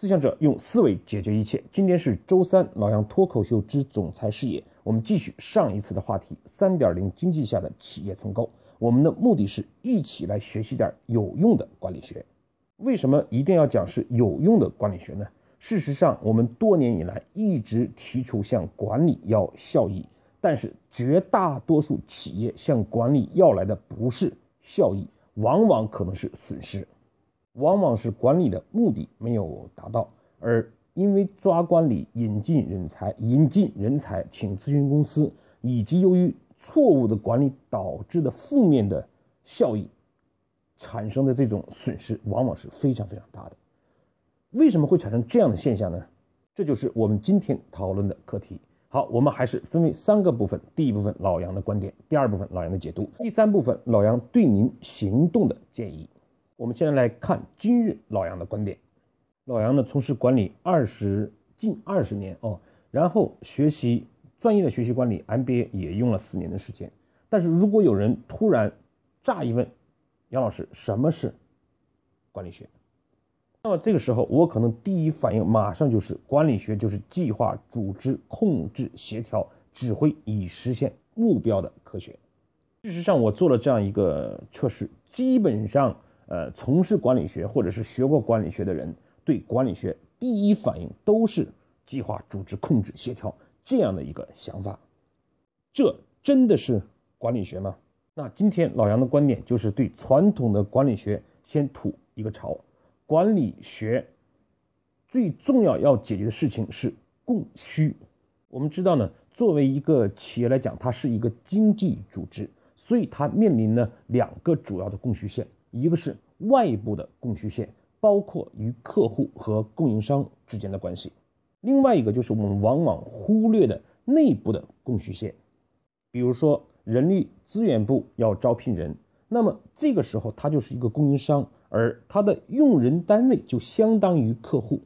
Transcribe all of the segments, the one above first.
思想者用思维解决一切。今天是周三，老杨脱口秀之总裁视野。我们继续上一次的话题：三点零经济下的企业重构。我们的目的是一起来学习点有用的管理学。为什么一定要讲是有用的管理学呢？事实上，我们多年以来一直提出向管理要效益，但是绝大多数企业向管理要来的不是效益，往往可能是损失。往往是管理的目的没有达到，而因为抓管理、引进人才、引进人才请咨询公司，以及由于错误的管理导致的负面的效益产生的这种损失，往往是非常非常大的。为什么会产生这样的现象呢？这就是我们今天讨论的课题。好，我们还是分为三个部分：第一部分老杨的观点，第二部分老杨的解读，第三部分老杨对您行动的建议。我们现在来看今日老杨的观点。老杨呢，从事管理二十近二十年哦，然后学习专业的学习管理 MBA 也用了四年的时间。但是如果有人突然乍一问杨老师什么是管理学，那么这个时候我可能第一反应马上就是管理学就是计划、组织、控制、协调、指挥以实现目标的科学。事实上，我做了这样一个测试，基本上。呃，从事管理学或者是学过管理学的人，对管理学第一反应都是计划、组织、控制、协调这样的一个想法。这真的是管理学吗？那今天老杨的观点就是对传统的管理学先吐一个槽。管理学最重要要解决的事情是供需。我们知道呢，作为一个企业来讲，它是一个经济组织，所以它面临呢两个主要的供需线。一个是外部的供需线，包括与客户和供应商之间的关系；另外一个就是我们往往忽略的内部的供需线。比如说，人力资源部要招聘人，那么这个时候他就是一个供应商，而他的用人单位就相当于客户。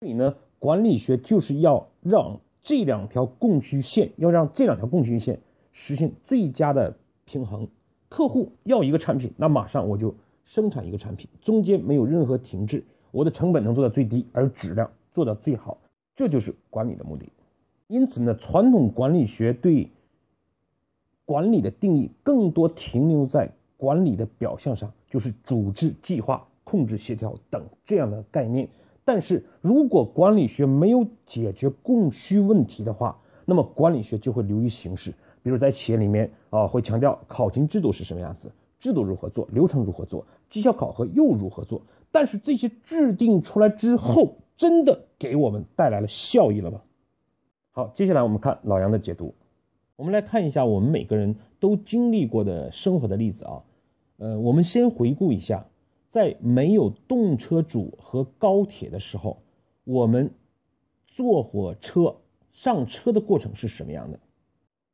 所以呢，管理学就是要让这两条供需线，要让这两条供需线实现最佳的平衡。客户要一个产品，那马上我就生产一个产品，中间没有任何停滞，我的成本能做到最低，而质量做到最好，这就是管理的目的。因此呢，传统管理学对管理的定义更多停留在管理的表象上，就是组织、计划、控制、协调等这样的概念。但是如果管理学没有解决供需问题的话，那么管理学就会流于形式。比如在企业里面啊，会强调考勤制度是什么样子，制度如何做，流程如何做，绩效考核又如何做。但是这些制定出来之后，真的给我们带来了效益了吗？好，接下来我们看老杨的解读。我们来看一下我们每个人都经历过的生活的例子啊。呃，我们先回顾一下，在没有动车组和高铁的时候，我们坐火车上车的过程是什么样的？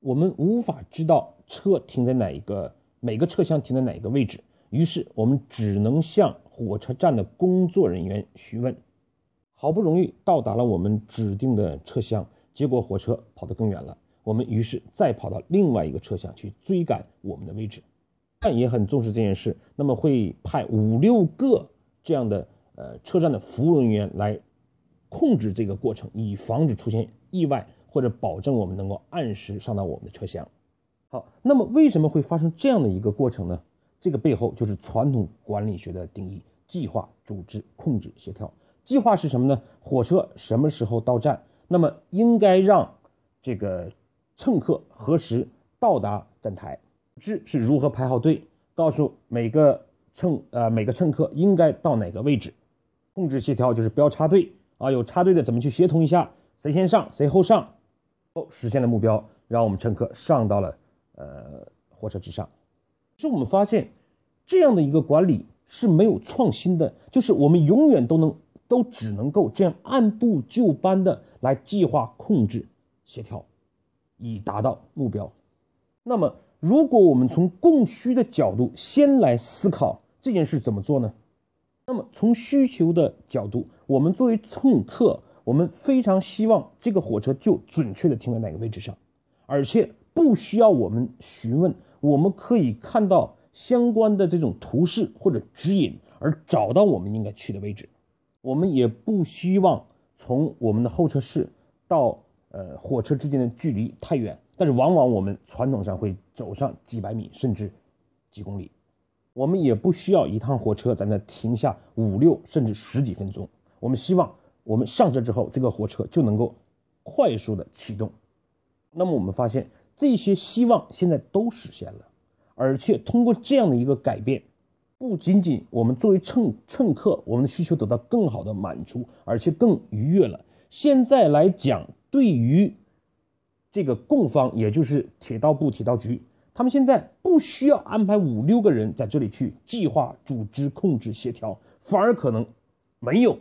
我们无法知道车停在哪一个，每个车厢停在哪一个位置，于是我们只能向火车站的工作人员询问。好不容易到达了我们指定的车厢，结果火车跑得更远了，我们于是再跑到另外一个车厢去追赶我们的位置。但也很重视这件事，那么会派五六个这样的呃车站的服务人员来控制这个过程，以防止出现意外。或者保证我们能够按时上到我们的车厢。好，那么为什么会发生这样的一个过程呢？这个背后就是传统管理学的定义：计划、组织、控制、协调。计划是什么呢？火车什么时候到站？那么应该让这个乘客何时到达站台？知是如何排好队，告诉每个乘呃每个乘客应该到哪个位置？控制协调就是不要插队啊，有插队的怎么去协同一下？谁先上，谁后上？后实现了目标，让我们乘客上到了呃火车之上。是我们发现这样的一个管理是没有创新的，就是我们永远都能都只能够这样按部就班的来计划、控制、协调，以达到目标。那么，如果我们从供需的角度先来思考这件事怎么做呢？那么从需求的角度，我们作为乘客。我们非常希望这个火车就准确的停在哪个位置上，而且不需要我们询问，我们可以看到相关的这种图示或者指引，而找到我们应该去的位置。我们也不希望从我们的候车室到呃火车之间的距离太远，但是往往我们传统上会走上几百米甚至几公里。我们也不需要一趟火车在那停下五六甚至十几分钟，我们希望我们上车之后，这个火车就能够快速的启动。那么我们发现这些希望现在都实现了，而且通过这样的一个改变，不仅仅我们作为乘乘客，我们的需求得到更好的满足，而且更愉悦了。现在来讲，对于这个供方，也就是铁道部铁道局。他们现在不需要安排五六个人在这里去计划、组织、控制、协调，反而可能没有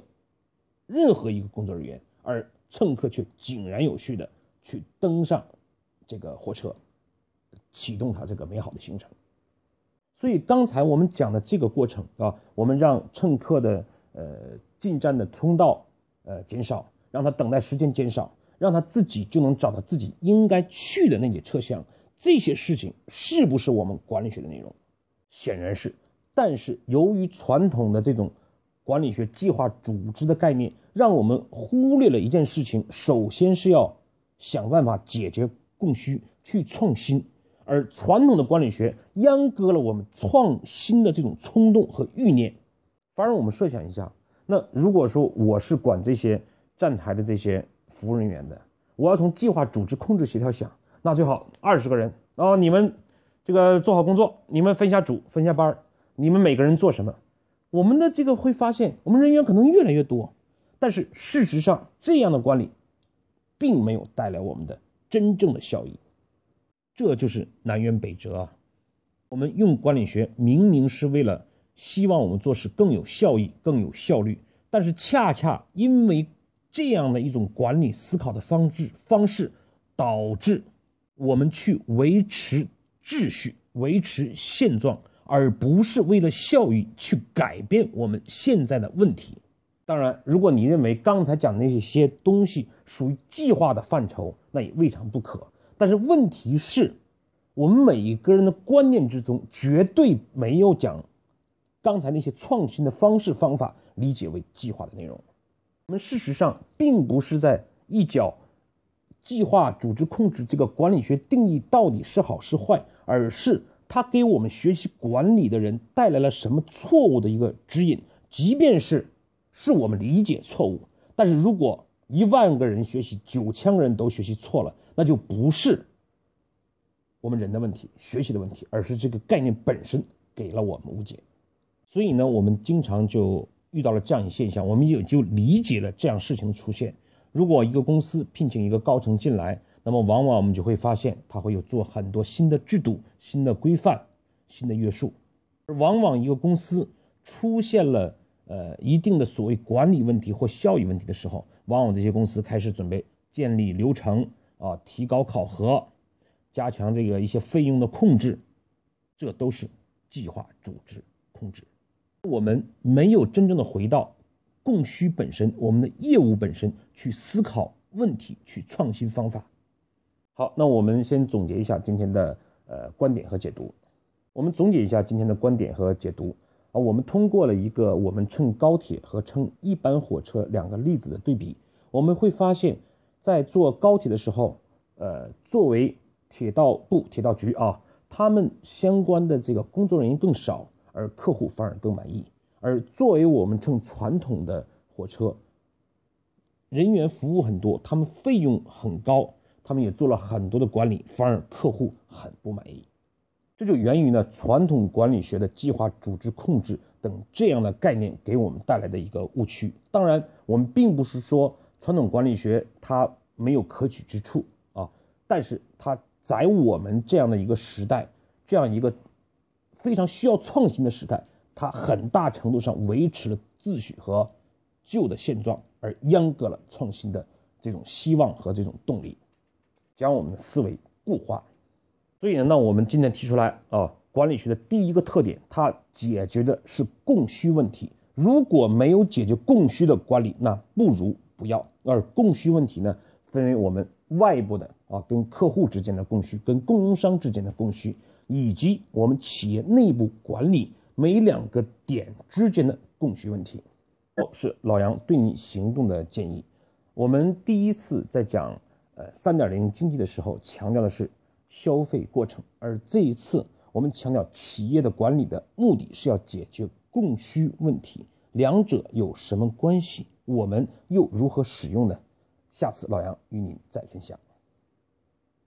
任何一个工作人员，而乘客却井然有序的去登上这个火车，启动它这个美好的行程。所以刚才我们讲的这个过程啊，我们让乘客的呃进站的通道呃减少，让他等待时间减少，让他自己就能找到自己应该去的那节车厢。这些事情是不是我们管理学的内容？显然是。但是由于传统的这种管理学计划组织的概念，让我们忽略了一件事情：首先是要想办法解决供需，去创新。而传统的管理学阉割了我们创新的这种冲动和欲念。反而我们设想一下，那如果说我是管这些站台的这些服务人员的，我要从计划组织控制协调想。那最好二十个人哦，你们这个做好工作，你们分下组、分下班你们每个人做什么？我们的这个会发现，我们人员可能越来越多，但是事实上这样的管理，并没有带来我们的真正的效益。这就是南辕北辙啊！我们用管理学明明是为了希望我们做事更有效益、更有效率，但是恰恰因为这样的一种管理思考的方式方式，导致。我们去维持秩序、维持现状，而不是为了效益去改变我们现在的问题。当然，如果你认为刚才讲的那些东西属于计划的范畴，那也未尝不可。但是问题是，我们每一个人的观念之中绝对没有将刚才那些创新的方式方法理解为计划的内容。我们事实上并不是在一脚。计划、组织、控制这个管理学定义到底是好是坏，而是它给我们学习管理的人带来了什么错误的一个指引。即便是是我们理解错误，但是如果一万个人学习，九千个人都学习错了，那就不是我们人的问题、学习的问题，而是这个概念本身给了我们误解。所以呢，我们经常就遇到了这样一现象，我们也就理解了这样事情的出现。如果一个公司聘请一个高层进来，那么往往我们就会发现，它会有做很多新的制度、新的规范、新的约束。而往往一个公司出现了呃一定的所谓管理问题或效益问题的时候，往往这些公司开始准备建立流程啊，提高考核，加强这个一些费用的控制，这都是计划、组织、控制。我们没有真正的回到。供需本身，我们的业务本身去思考问题，去创新方法。好，那我们先总结一下今天的呃观点和解读。我们总结一下今天的观点和解读啊，我们通过了一个我们乘高铁和乘一般火车两个例子的对比，我们会发现，在坐高铁的时候，呃，作为铁道部铁道局啊，他们相关的这个工作人员更少，而客户反而更满意。而作为我们乘传统的火车，人员服务很多，他们费用很高，他们也做了很多的管理，反而客户很不满意。这就源于呢传统管理学的计划、组织、控制等这样的概念给我们带来的一个误区。当然，我们并不是说传统管理学它没有可取之处啊，但是它在我们这样的一个时代，这样一个非常需要创新的时代。它很大程度上维持了秩序和旧的现状，而阉割了创新的这种希望和这种动力，将我们的思维固化。所以呢，那我们今天提出来啊，管理学的第一个特点，它解决的是供需问题。如果没有解决供需的管理，那不如不要。而供需问题呢，分为我们外部的啊，跟客户之间的供需，跟供应商之间的供需，以及我们企业内部管理。每两个点之间的供需问题，是老杨对你行动的建议。我们第一次在讲呃三点零经济的时候，强调的是消费过程，而这一次我们强调企业的管理的目的是要解决供需问题，两者有什么关系？我们又如何使用呢？下次老杨与您再分享。